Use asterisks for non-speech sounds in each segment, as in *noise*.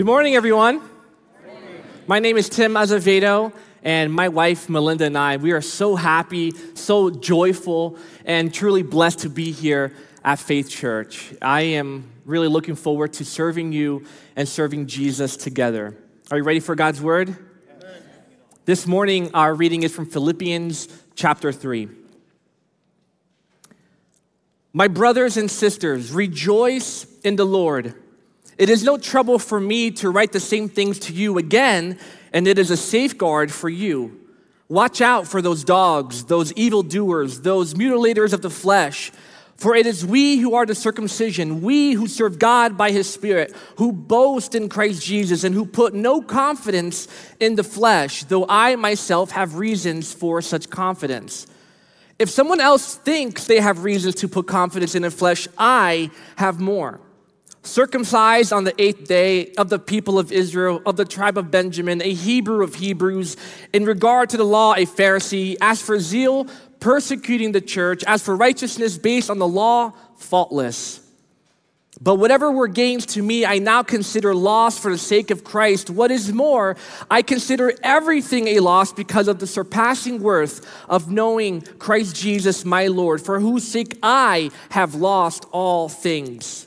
Good morning, everyone. My name is Tim Azevedo, and my wife, Melinda, and I, we are so happy, so joyful, and truly blessed to be here at Faith Church. I am really looking forward to serving you and serving Jesus together. Are you ready for God's word? This morning, our reading is from Philippians chapter 3. My brothers and sisters, rejoice in the Lord. It is no trouble for me to write the same things to you again, and it is a safeguard for you. Watch out for those dogs, those evildoers, those mutilators of the flesh. For it is we who are the circumcision, we who serve God by his Spirit, who boast in Christ Jesus, and who put no confidence in the flesh, though I myself have reasons for such confidence. If someone else thinks they have reasons to put confidence in the flesh, I have more circumcised on the eighth day of the people of Israel, of the tribe of Benjamin, a Hebrew of Hebrews, in regard to the law, a Pharisee, as for zeal, persecuting the church, as for righteousness based on the law, faultless. But whatever were gains to me, I now consider loss for the sake of Christ. What is more, I consider everything a loss because of the surpassing worth of knowing Christ Jesus my Lord, for whose sake I have lost all things.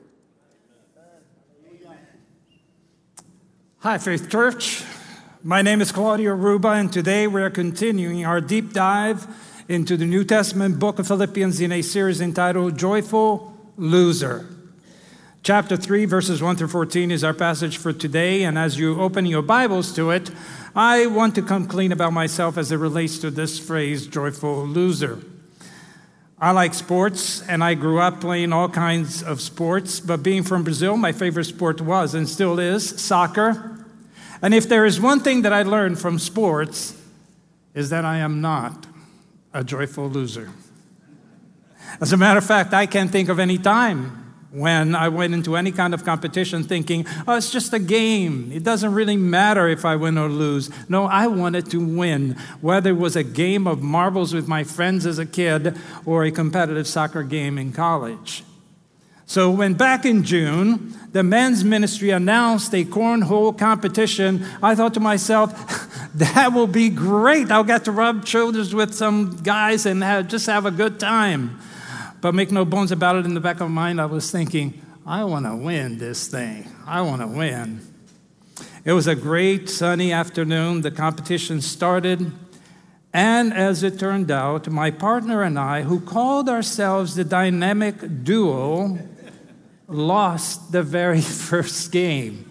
Hi, Faith Church. My name is Claudio Ruba, and today we are continuing our deep dive into the New Testament book of Philippians in a series entitled Joyful Loser. Chapter 3, verses 1 through 14 is our passage for today, and as you open your Bibles to it, I want to come clean about myself as it relates to this phrase, joyful loser. I like sports, and I grew up playing all kinds of sports. But being from Brazil, my favorite sport was and still is soccer. And if there is one thing that I learned from sports, is that I am not a joyful loser. As a matter of fact, I can't think of any time when I went into any kind of competition thinking, oh, it's just a game. It doesn't really matter if I win or lose. No, I wanted to win, whether it was a game of marbles with my friends as a kid or a competitive soccer game in college. So, when back in June, the men's ministry announced a cornhole competition, I thought to myself, *laughs* that will be great. I'll get to rub shoulders with some guys and have, just have a good time. But make no bones about it, in the back of my mind, I was thinking, I want to win this thing. I want to win. It was a great sunny afternoon. The competition started. And as it turned out, my partner and I, who called ourselves the dynamic duo, lost the very *laughs* first game.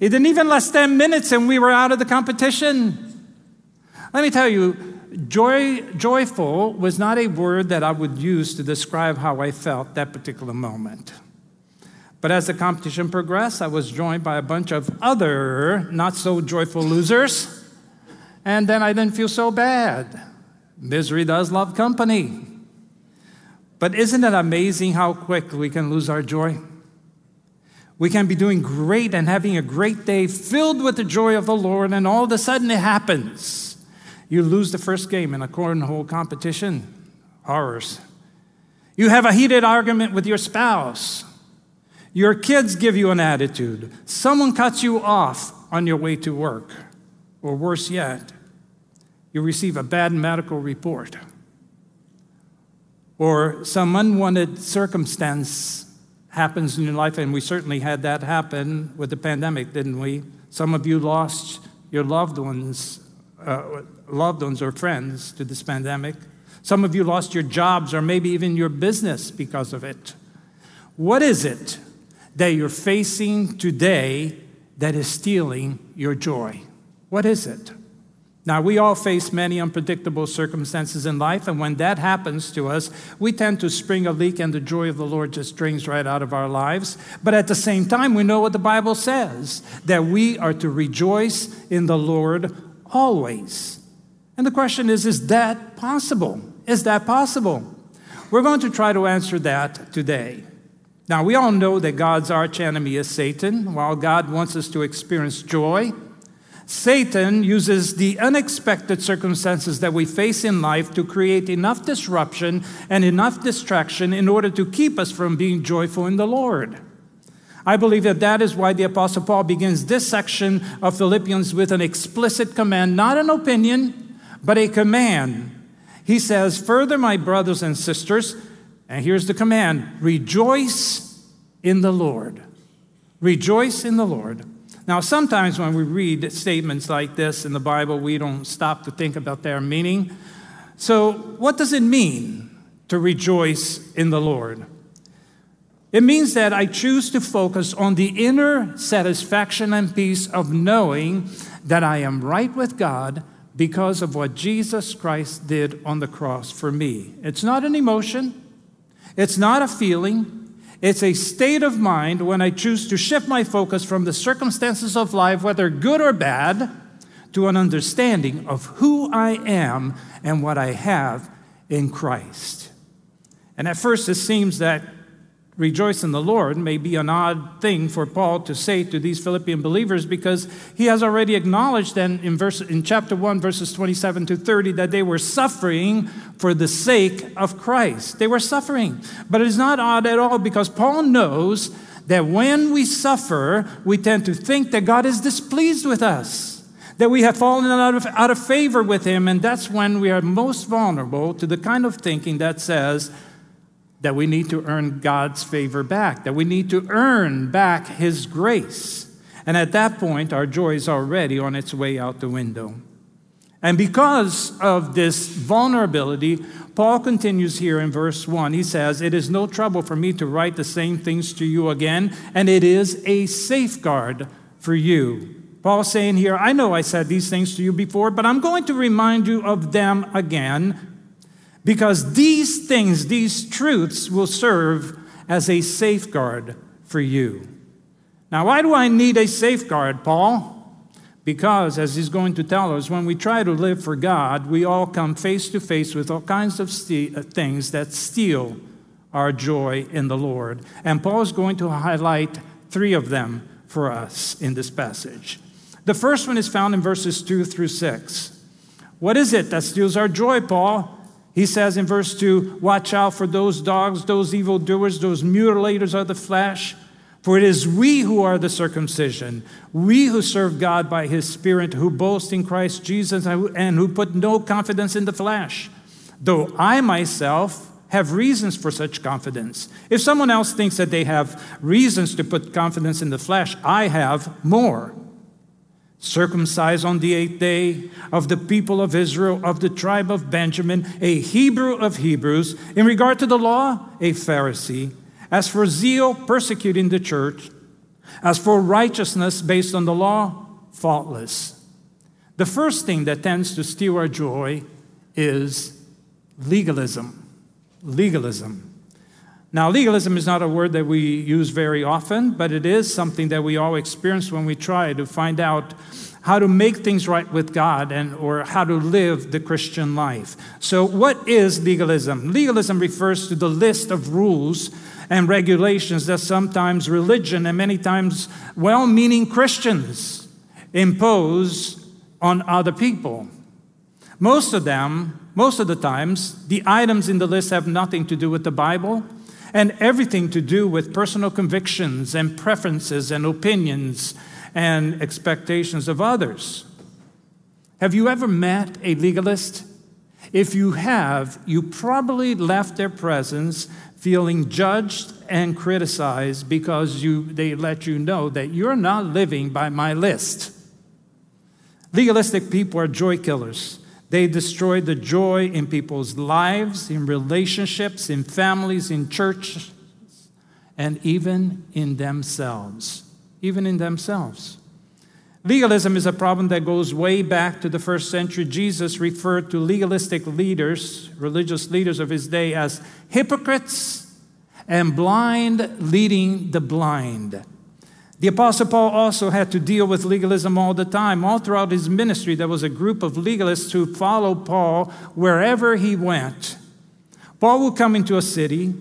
It didn't even last 10 minutes and we were out of the competition. Let me tell you, Joy, joyful was not a word that I would use to describe how I felt that particular moment. But as the competition progressed, I was joined by a bunch of other not so joyful losers, and then I didn't feel so bad. Misery does love company. But isn't it amazing how quick we can lose our joy? We can be doing great and having a great day filled with the joy of the Lord, and all of a sudden it happens you lose the first game in a cornhole competition. Horrors. You have a heated argument with your spouse. Your kids give you an attitude. Someone cuts you off on your way to work. Or worse yet, you receive a bad medical report. Or some unwanted circumstance happens in your life, and we certainly had that happen with the pandemic, didn't we? Some of you lost your loved ones, uh, loved ones or friends to this pandemic. Some of you lost your jobs or maybe even your business because of it. What is it that you're facing today that is stealing your joy? What is it? Now, we all face many unpredictable circumstances in life, and when that happens to us, we tend to spring a leak, and the joy of the Lord just drains right out of our lives. But at the same time, we know what the Bible says that we are to rejoice in the Lord always. And the question is is that possible? Is that possible? We're going to try to answer that today. Now, we all know that God's archenemy is Satan. While God wants us to experience joy, Satan uses the unexpected circumstances that we face in life to create enough disruption and enough distraction in order to keep us from being joyful in the Lord. I believe that that is why the Apostle Paul begins this section of Philippians with an explicit command, not an opinion, but a command. He says, Further, my brothers and sisters, and here's the command rejoice in the Lord. Rejoice in the Lord. Now, sometimes when we read statements like this in the Bible, we don't stop to think about their meaning. So, what does it mean to rejoice in the Lord? It means that I choose to focus on the inner satisfaction and peace of knowing that I am right with God because of what Jesus Christ did on the cross for me. It's not an emotion, it's not a feeling, it's a state of mind when I choose to shift my focus from the circumstances of life, whether good or bad, to an understanding of who I am and what I have in Christ. And at first, it seems that rejoice in the Lord may be an odd thing for Paul to say to these Philippian believers because he has already acknowledged then in, verse, in chapter 1, verses 27 to 30, that they were suffering for the sake of Christ. They were suffering. But it is not odd at all because Paul knows that when we suffer, we tend to think that God is displeased with us. That we have fallen out of, out of favor with him, and that's when we are most vulnerable to the kind of thinking that says, that we need to earn God's favor back, that we need to earn back His grace. And at that point, our joy is already on its way out the window. And because of this vulnerability, Paul continues here in verse 1. He says, It is no trouble for me to write the same things to you again, and it is a safeguard for you. Paul's saying here, I know I said these things to you before, but I'm going to remind you of them again because these things, these truths, will serve as a safeguard for you. Now, why do I need a safeguard, Paul? Because, as he's going to tell us, when we try to live for God, we all come face to face with all kinds of uh, things that steal our joy in the Lord. And Paul is going to highlight three of them for us in this passage. The first one is found in verses 2 through 6. What is it that steals our joy, Paul? He says in verse 2 Watch out for those dogs, those evildoers, those mutilators of the flesh. For it is we who are the circumcision, we who serve God by his Spirit, who boast in Christ Jesus, and who put no confidence in the flesh. Though I myself have reasons for such confidence. If someone else thinks that they have reasons to put confidence in the flesh, I have more circumcised on the eighth day, of the people of Israel, of the tribe of Benjamin, a Hebrew of Hebrews, in regard to the law, a Pharisee, as for zeal, persecuting the church, as for righteousness based on the law, faultless. The first thing that tends to steal our joy is legalism. Legalism. Now, legalism is not a word that we use very often, but it is something that we all experience when we try to find out how to make things right with God and or how to live the Christian life. So, what is legalism? Legalism refers to the list of rules and regulations that sometimes religion and many times well-meaning Christians impose on other people. Most of them, most of the times, the items in the list have nothing to do with the Bible and everything to do with personal convictions and preferences and opinions and expectations of others. Have you ever met a legalist? If you have, you probably left their presence feeling judged and criticized because you, they let you know that you're not living by my list. Legalistic people are joy killers. They destroy the joy in people's lives, in relationships, in families, in churches, and even in themselves. Even in themselves. Legalism is a problem that goes way back to the first century. Jesus referred to legalistic leaders, religious leaders of his day, as hypocrites and blind leading the blind. The Apostle Paul also had to deal with legalism all the time. All throughout his ministry, there was a group of legalists who followed Paul wherever he went. Paul would come into a city,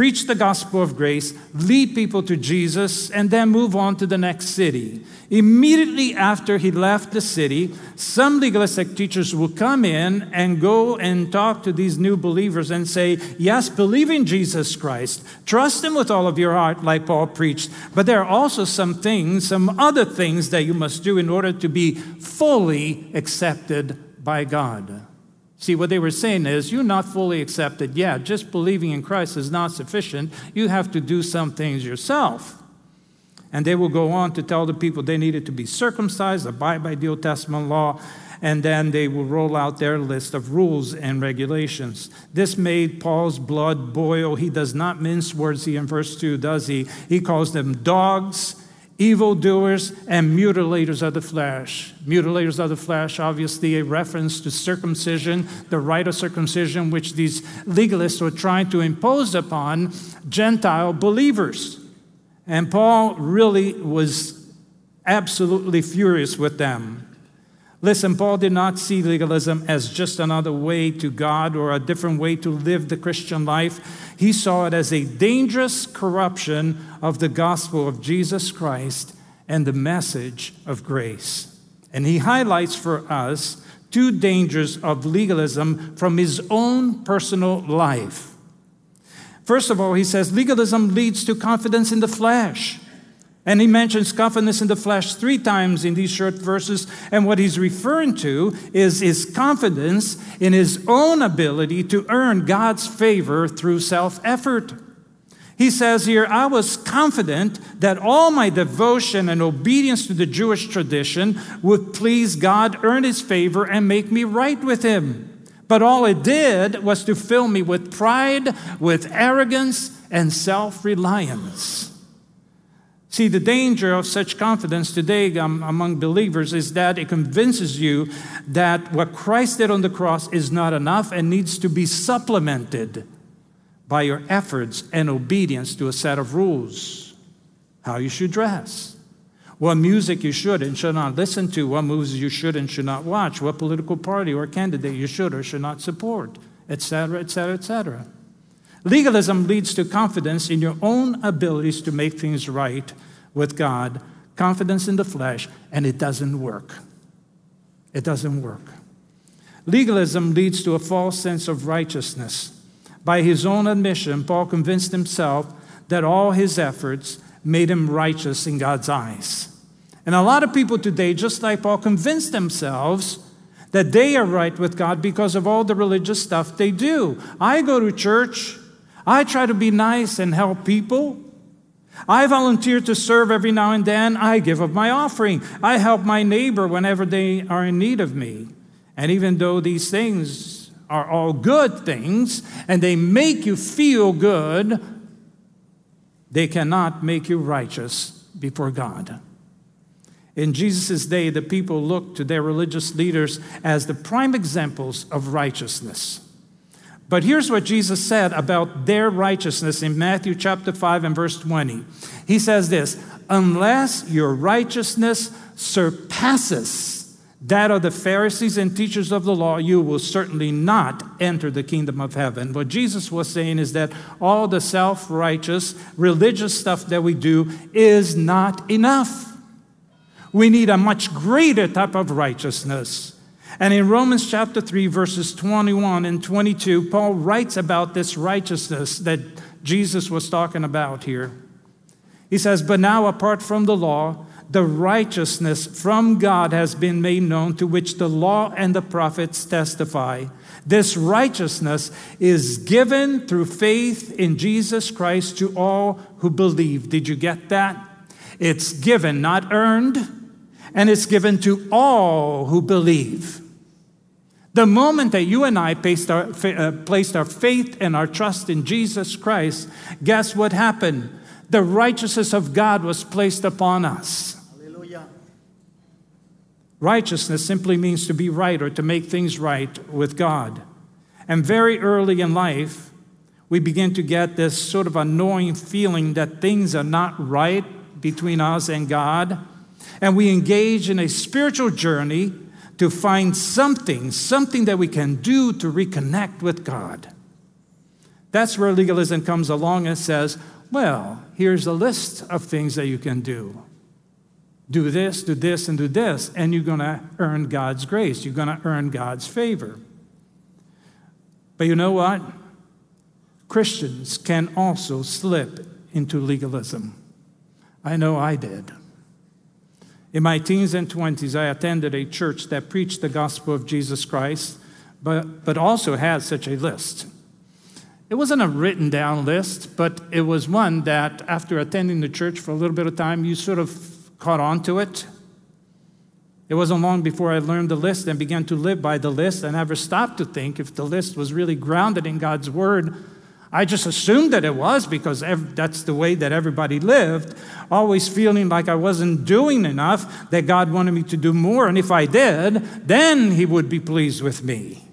preach the gospel of grace, lead people to Jesus, and then move on to the next city. Immediately after he left the city, some legalistic teachers will come in and go and talk to these new believers and say, Yes, believe in Jesus Christ, trust him with all of your heart, like Paul preached. But there are also some things, some other things that you must do in order to be fully accepted by God. See, what they were saying is, you're not fully accepted yet. Just believing in Christ is not sufficient. You have to do some things yourself. And they will go on to tell the people they needed to be circumcised, abide by the Old Testament law, and then they will roll out their list of rules and regulations. This made Paul's blood boil. He does not mince words here in verse 2, does he? He calls them dogs evildoers, and mutilators of the flesh. Mutilators of the flesh, obviously, a reference to circumcision, the rite of circumcision, which these legalists were trying to impose upon Gentile believers. And Paul really was absolutely furious with them. Listen, Paul did not see legalism as just another way to God or a different way to live the Christian life. He saw it as a dangerous corruption of the gospel of Jesus Christ and the message of grace. And he highlights for us two dangers of legalism from his own personal life. First of all, he says legalism leads to confidence in the flesh. And he mentions confidence in the flesh three times in these short verses. And what he's referring to is his confidence in his own ability to earn God's favor through self effort. He says here, I was confident that all my devotion and obedience to the Jewish tradition would please God, earn his favor, and make me right with him. But all it did was to fill me with pride, with arrogance, and self reliance. See, the danger of such confidence today um, among believers is that it convinces you that what Christ did on the cross is not enough and needs to be supplemented by your efforts and obedience to a set of rules. How you should dress, what music you should and should not listen to, what movies you should and should not watch, what political party or candidate you should or should not support, etc., etc., etc. Legalism leads to confidence in your own abilities to make things right with God, confidence in the flesh, and it doesn't work. It doesn't work. Legalism leads to a false sense of righteousness. By his own admission, Paul convinced himself that all his efforts made him righteous in God's eyes. And a lot of people today, just like Paul, convince themselves that they are right with God because of all the religious stuff they do. I go to church, I try to be nice and help people. I volunteer to serve every now and then. I give up my offering. I help my neighbor whenever they are in need of me. And even though these things are all good things and they make you feel good, they cannot make you righteous before God. In Jesus' day, the people looked to their religious leaders as the prime examples of righteousness. But here's what Jesus said about their righteousness in Matthew chapter 5 and verse 20. He says this Unless your righteousness surpasses that of the Pharisees and teachers of the law, you will certainly not enter the kingdom of heaven. What Jesus was saying is that all the self righteous, religious stuff that we do is not enough. We need a much greater type of righteousness. And in Romans chapter 3, verses 21 and 22, Paul writes about this righteousness that Jesus was talking about here. He says, But now, apart from the law, the righteousness from God has been made known, to which the law and the prophets testify. This righteousness is given through faith in Jesus Christ to all who believe. Did you get that? It's given, not earned, and it's given to all who believe. The moment that you and I placed our, uh, placed our faith and our trust in Jesus Christ, guess what happened? The righteousness of God was placed upon us. Righteousness simply means to be right or to make things right with God. And very early in life, we begin to get this sort of annoying feeling that things are not right between us and God. And we engage in a spiritual journey to find something, something that we can do to reconnect with God. That's where legalism comes along and says, well, here's a list of things that you can do do this, do this, and do this, and you're going to earn God's grace. You're going to earn God's favor. But you know what? Christians can also slip into legalism. I know I did. In my teens and 20s, I attended a church that preached the gospel of Jesus Christ, but, but also had such a list. It wasn't a written down list, but it was one that after attending the church for a little bit of time, you sort of caught on to it. It wasn't long before I learned the list and began to live by the list. I never stopped to think if the list was really grounded in God's word. I just assumed that it was because that's the way that everybody lived, always feeling like I wasn't doing enough, that God wanted me to do more. And if I did, then He would be pleased with me.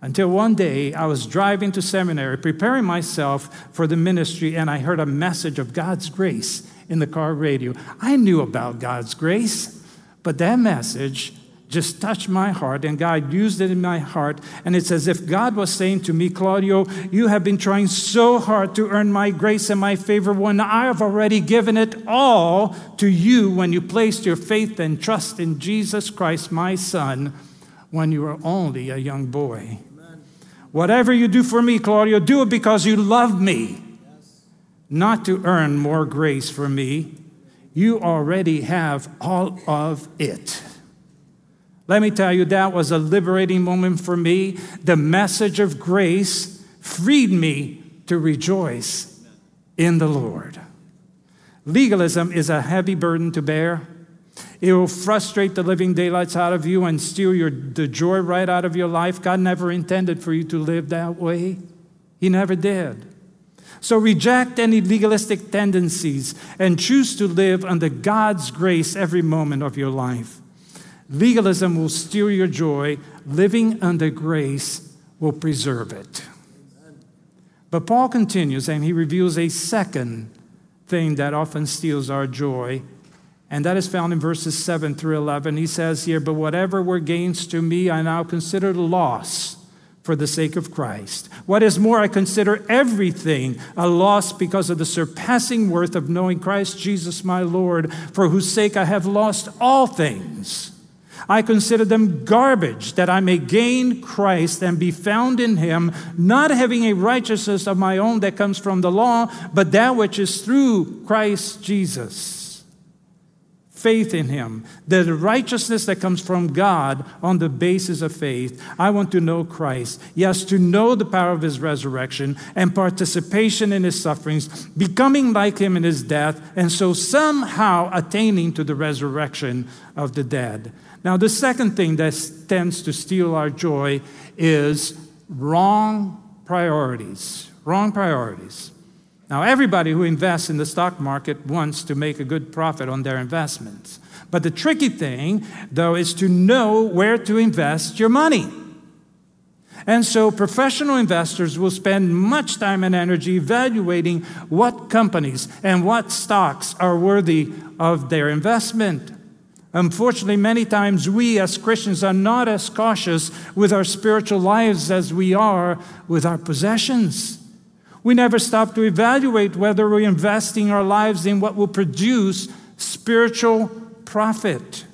Until one day, I was driving to seminary, preparing myself for the ministry, and I heard a message of God's grace in the car radio. I knew about God's grace, but that message just touched my heart, and God used it in my heart. And it's as if God was saying to me, Claudio, you have been trying so hard to earn my grace and my favor when I have already given it all to you when you placed your faith and trust in Jesus Christ, my Son, when you were only a young boy. Amen. Whatever you do for me, Claudio, do it because you love me not to earn more grace for me. You already have all of it. Let me tell you, that was a liberating moment for me. The message of grace freed me to rejoice in the Lord. Legalism is a heavy burden to bear. It will frustrate the living daylights out of you and steal your, the joy right out of your life. God never intended for you to live that way, He never did. So reject any legalistic tendencies and choose to live under God's grace every moment of your life. Legalism will steal your joy, living under grace will preserve it. But Paul continues and he reveals a second thing that often steals our joy, and that is found in verses 7 through 11. He says here, But whatever were gains to me, I now consider loss for the sake of Christ. What is more, I consider everything a loss because of the surpassing worth of knowing Christ Jesus my Lord, for whose sake I have lost all things. I consider them garbage that I may gain Christ and be found in him, not having a righteousness of my own that comes from the law, but that which is through Christ Jesus faith in Him, the righteousness that comes from God on the basis of faith. I want to know Christ. Yes, to know the power of His resurrection and participation in His sufferings, becoming like Him in His death, and so somehow attaining to the resurrection of the dead. Now, the second thing that tends to steal our joy is wrong priorities. Wrong priorities. Now, everybody who invests in the stock market wants to make a good profit on their investments. But the tricky thing, though, is to know where to invest your money. And so, professional investors will spend much time and energy evaluating what companies and what stocks are worthy of their investment. Unfortunately, many times we as Christians are not as cautious with our spiritual lives as we are with our possessions. We never stop to evaluate whether we're investing our lives in what will produce spiritual profit.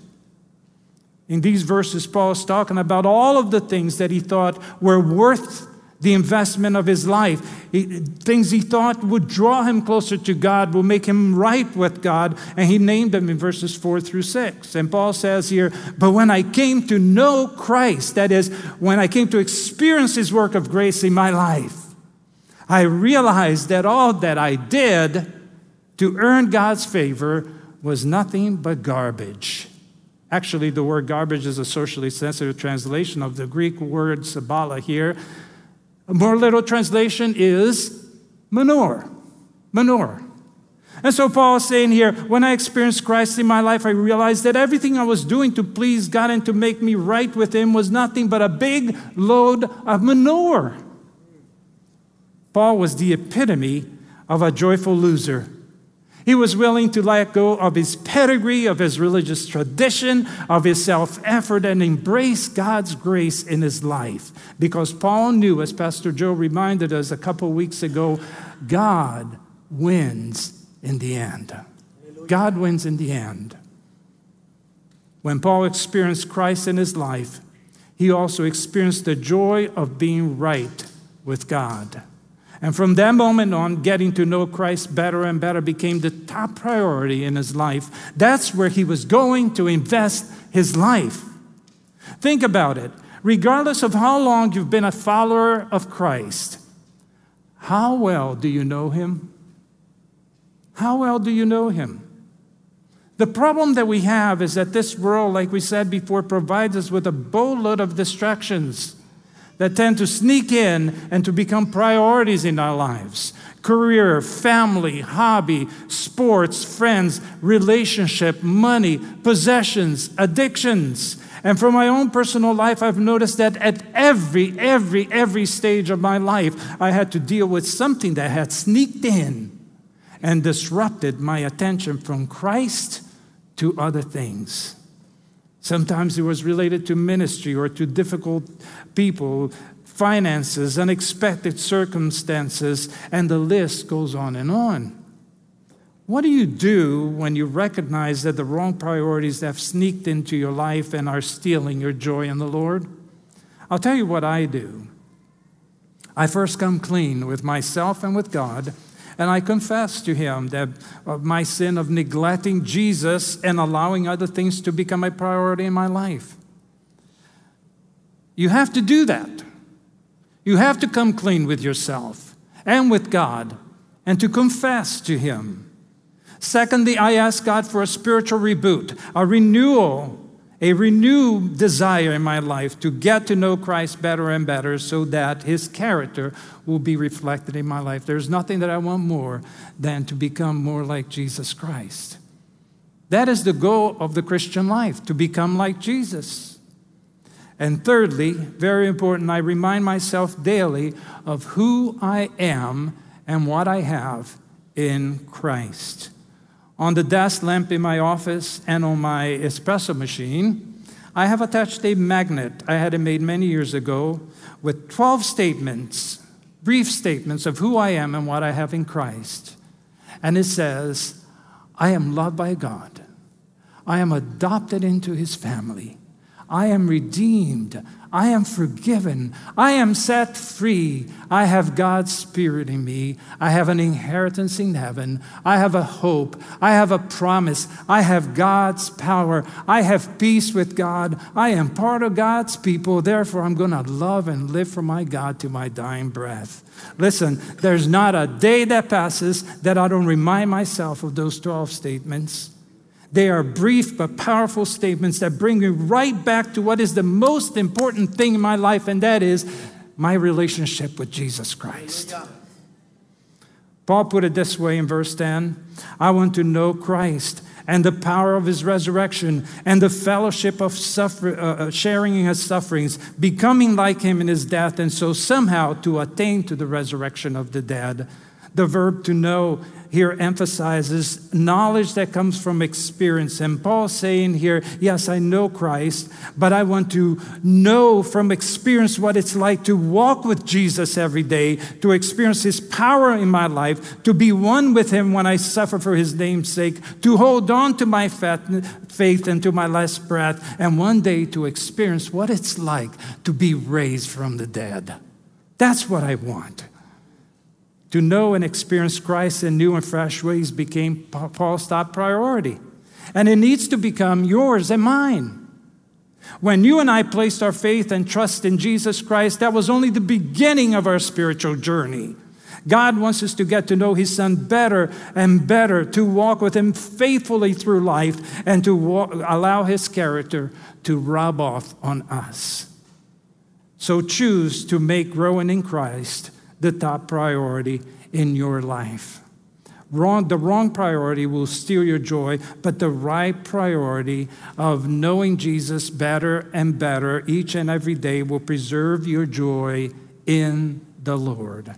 In these verses, Paul is talking about all of the things that he thought were worth the investment of his life. He, things he thought would draw him closer to God, will make him right with God, and he named them in verses 4 through 6. And Paul says here, But when I came to know Christ, that is, when I came to experience his work of grace in my life, I realized that all that I did to earn God's favor was nothing but garbage. Actually, the word garbage is a socially sensitive translation of the Greek word skubala here, a more literal translation is manure. Manure. And so Paul is saying here, when I experienced Christ in my life, I realized that everything I was doing to please God and to make me right with Him was nothing but a big load of manure. Paul was the epitome of a joyful loser. He was willing to let go of his pedigree, of his religious tradition, of his self effort, and embrace God's grace in his life. Because Paul knew, as Pastor Joe reminded us a couple weeks ago, God wins in the end. God wins in the end. When Paul experienced Christ in his life, he also experienced the joy of being right with God. And from that moment on, getting to know Christ better and better became the top priority in his life. That's where he was going to invest his life. Think about it. Regardless of how long you've been a follower of Christ, how well do you know him? How well do you know him? The problem that we have is that this world, like we said before, provides us with a boatload of distractions that tend to sneak in and to become priorities in our lives career, family, hobby, sports, friends, relationship, money, possessions, addictions. And from my own personal life, I've noticed that at every, every, every stage of my life, I had to deal with something that had sneaked in and disrupted my attention from Christ to other things. Sometimes it was related to ministry or to difficult people, finances, unexpected circumstances, and the list goes on and on. What do you do when you recognize that the wrong priorities have sneaked into your life and are stealing your joy in the Lord? I'll tell you what I do. I first come clean with myself and with God and I confess to him that of my sin of neglecting Jesus and allowing other things to become a priority in my life. You have to do that. You have to come clean with yourself and with God and to confess to Him. Secondly, I ask God for a spiritual reboot, a renewal a renewed desire in my life to get to know Christ better and better so that his character will be reflected in my life. There's nothing that I want more than to become more like Jesus Christ. That is the goal of the Christian life, to become like Jesus. And thirdly, very important, I remind myself daily of who I am and what I have in Christ. On the desk lamp in my office and on my espresso machine, I have attached a magnet I had it made many years ago with 12 statements, brief statements of who I am and what I have in Christ. And it says, I am loved by God. I am adopted into his family. I am redeemed. I am forgiven. I am set free. I have God's Spirit in me. I have an inheritance in heaven. I have a hope. I have a promise. I have God's power. I have peace with God. I am part of God's people. Therefore, I'm going to love and live for my God to my dying breath. Listen, there's not a day that passes that I don't remind myself of those 12 statements. They are brief but powerful statements that bring me right back to what is the most important thing in my life, and that is my relationship with Jesus Christ. Paul put it this way in verse 10 I want to know Christ and the power of his resurrection and the fellowship of suffer, uh, uh sharing in his sufferings, becoming like him in his death, and so somehow to attain to the resurrection of the dead. The verb to know here emphasizes knowledge that comes from experience. And Paul's saying here, yes, I know Christ, but I want to know from experience what it's like to walk with Jesus every day, to experience his power in my life, to be one with him when I suffer for his name's sake, to hold on to my faith and to my last breath, and one day to experience what it's like to be raised from the dead. That's what I want. To know and experience Christ in new and fresh ways became Paul's top priority. And it needs to become yours and mine. When you and I placed our faith and trust in Jesus Christ, that was only the beginning of our spiritual journey. God wants us to get to know His Son better and better, to walk with Him faithfully through life, and to walk, allow His character to rub off on us. So choose to make growing in Christ the top priority in your life. Wrong, the wrong priority will steal your joy, but the right priority of knowing Jesus better and better each and every day will preserve your joy in the Lord.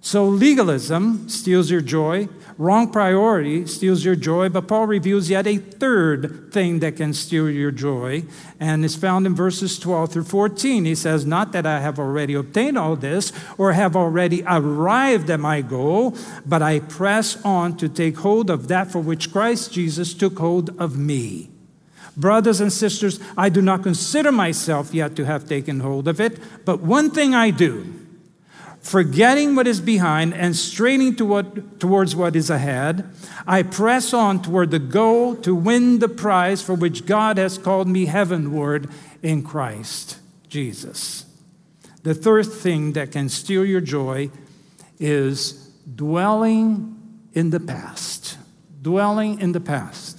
So legalism steals your joy, wrong priority steals your joy, but Paul reveals yet a third thing that can steal your joy, and it's found in verses 12 through 14. He says, Not that I have already obtained all this or have already arrived at my goal, but I press on to take hold of that for which Christ Jesus took hold of me. Brothers and sisters, I do not consider myself yet to have taken hold of it, but one thing I do forgetting what is behind and straining toward, towards what is ahead, I press on toward the goal to win the prize for which God has called me heavenward in Christ Jesus. The third thing that can steal your joy is dwelling in the past. Dwelling in the past.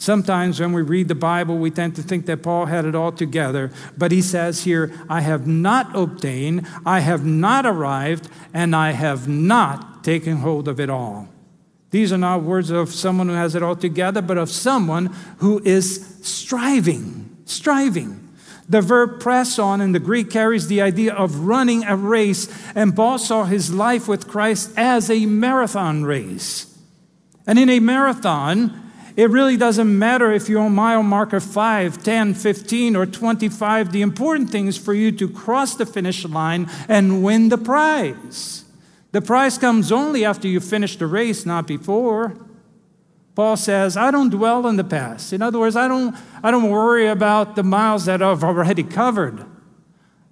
Sometimes when we read the Bible, we tend to think that Paul had it all together, but he says here, I have not obtained, I have not arrived, and I have not taken hold of it all. These are not words of someone who has it all together, but of someone who is striving, striving. The verb press on in the Greek carries the idea of running a race, and Paul saw his life with Christ as a marathon race. And in a marathon, it really doesn't matter if you're on mile marker 5, 10, 15, or 25. The important thing is for you to cross the finish line and win the prize. The prize comes only after you finish the race, not before. Paul says, I don't dwell in the past. In other words, I don't, I don't worry about the miles that I've already covered.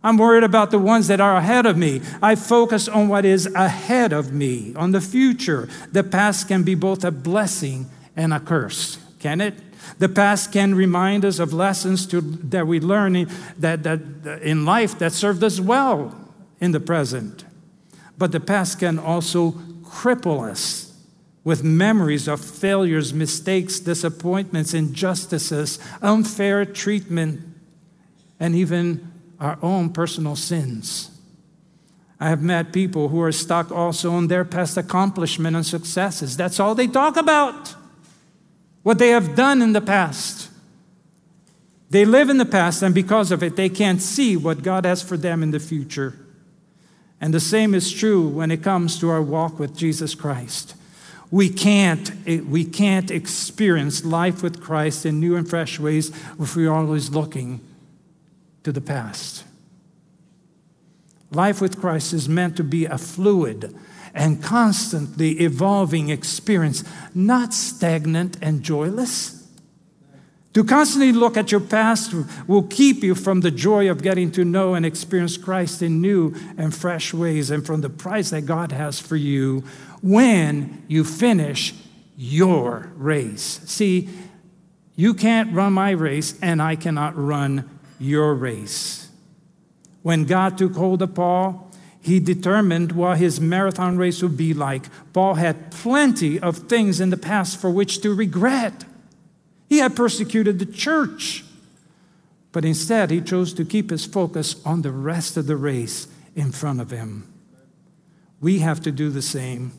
I'm worried about the ones that are ahead of me. I focus on what is ahead of me, on the future. The past can be both a blessing and a curse, can it? The past can remind us of lessons to, that we learn in, that, that, in life that served us well in the present. But the past can also cripple us with memories of failures, mistakes, disappointments, injustices, unfair treatment, and even our own personal sins. I have met people who are stuck also on their past accomplishment and successes. That's all they talk about what they have done in the past. They live in the past, and because of it, they can't see what God has for them in the future. And the same is true when it comes to our walk with Jesus Christ. We can't, eh, we can't experience life with Christ in new and fresh ways if we're always looking to the past. Life with Christ is meant to be a fluid, and constantly evolving experience, not stagnant and joyless. To constantly look at your past will keep you from the joy of getting to know and experience Christ in new and fresh ways and from the prize that God has for you when you finish your race. See, you can't run my race, and I cannot run your race. When God took hold of Paul, he determined what his marathon race would be like. Paul had plenty of things in the past for which to regret. He had persecuted the church, but instead he chose to keep his focus on the rest of the race in front of him. We have to do the same.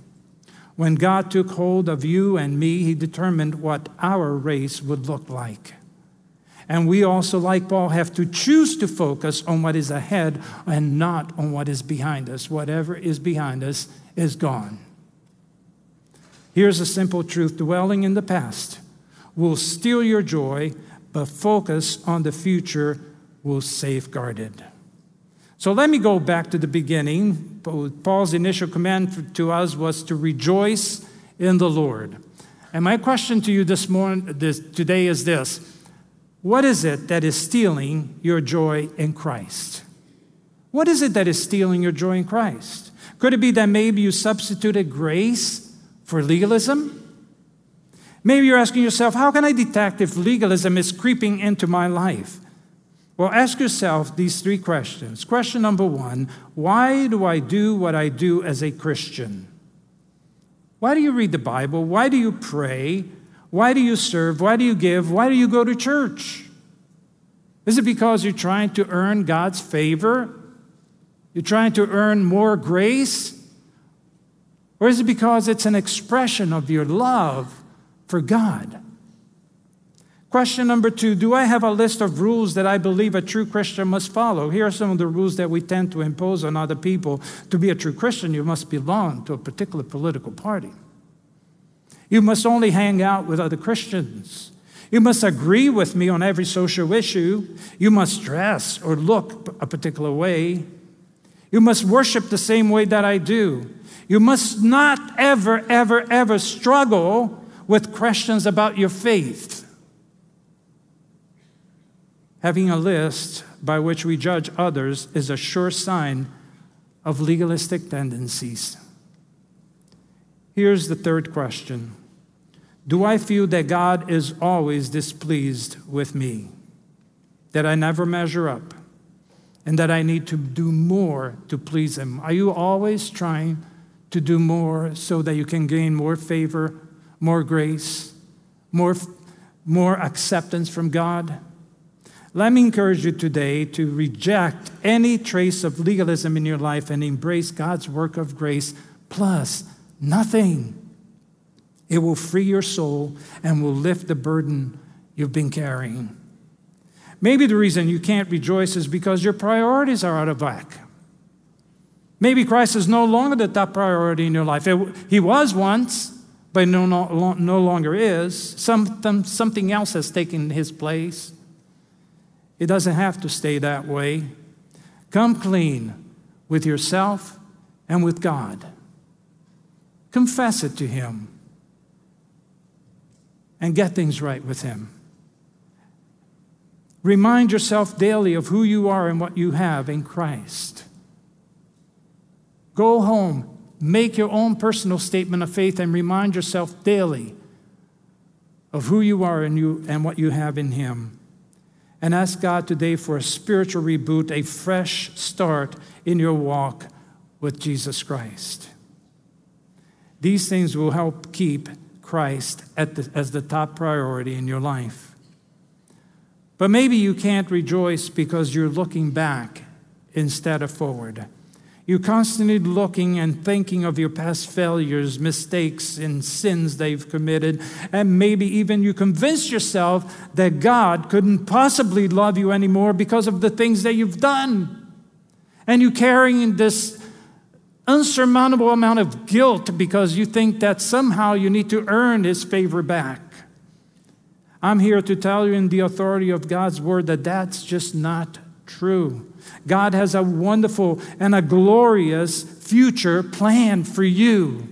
When God took hold of you and me, he determined what our race would look like. And we also, like Paul, have to choose to focus on what is ahead and not on what is behind us. Whatever is behind us is gone. Here's a simple truth dwelling in the past will steal your joy, but focus on the future will safeguard it. So let me go back to the beginning. Paul's initial command to us was to rejoice in the Lord. And my question to you this morning, this, today is this what is it that is stealing your joy in Christ? What is it that is stealing your joy in Christ? Could it be that maybe you substituted grace for legalism? Maybe you're asking yourself, how can I detect if legalism is creeping into my life? Well, ask yourself these three questions. Question number one Why do I do what I do as a Christian? Why do you read the Bible? Why do you pray? Why do you serve? Why do you give? Why do you go to church? Is it because you're trying to earn God's favor? You're trying to earn more grace? Or is it because it's an expression of your love for God? Question number two Do I have a list of rules that I believe a true Christian must follow? Here are some of the rules that we tend to impose on other people. To be a true Christian, you must belong to a particular political party. You must only hang out with other Christians. You must agree with me on every social issue. You must dress or look a particular way. You must worship the same way that I do. You must not ever, ever, ever struggle with questions about your faith. Having a list by which we judge others is a sure sign of legalistic tendencies. Here's the third question Do I feel that God is always displeased with me? That I never measure up? And that I need to do more to please Him? Are you always trying to do more so that you can gain more favor, more grace, more, more acceptance from God? Let me encourage you today to reject any trace of legalism in your life and embrace God's work of grace plus nothing. It will free your soul and will lift the burden you've been carrying. Maybe the reason you can't rejoice is because your priorities are out of whack. Maybe Christ is no longer the top priority in your life. It, he was once, but no, no, no longer is. Some, something else has taken his place. It doesn't have to stay that way. Come clean with yourself and with God. Confess it to Him and get things right with Him. Remind yourself daily of who you are and what you have in Christ. Go home, make your own personal statement of faith, and remind yourself daily of who you are and, you, and what you have in Him and ask God today for a spiritual reboot, a fresh start in your walk with Jesus Christ. These things will help keep Christ the, as the top priority in your life. But maybe you can't rejoice because you're looking back instead of forward. You're constantly looking and thinking of your past failures, mistakes, and sins they've committed. And maybe even you convince yourself that God couldn't possibly love you anymore because of the things that you've done. And you're carrying this unsurmountable amount of guilt because you think that somehow you need to earn His favor back. I'm here to tell you in the authority of God's word that that's just not true. God has a wonderful and a glorious future plan for you.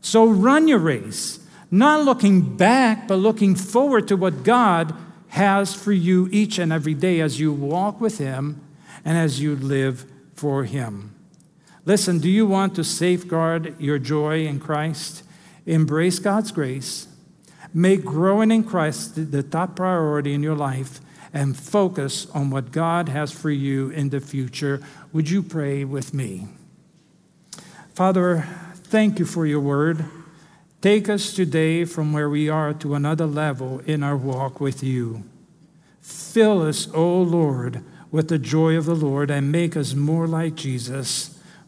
So run your race, not looking back, but looking forward to what God has for you each and every day as you walk with Him and as you live for Him. Listen, do you want to safeguard your joy in Christ? Embrace God's grace. Make growing in Christ the top priority in your life and focus on what God has for you in the future. Would you pray with me? Father, thank you for your word. Take us today from where we are to another level in our walk with you. Fill us, O Lord, with the joy of the Lord and make us more like Jesus.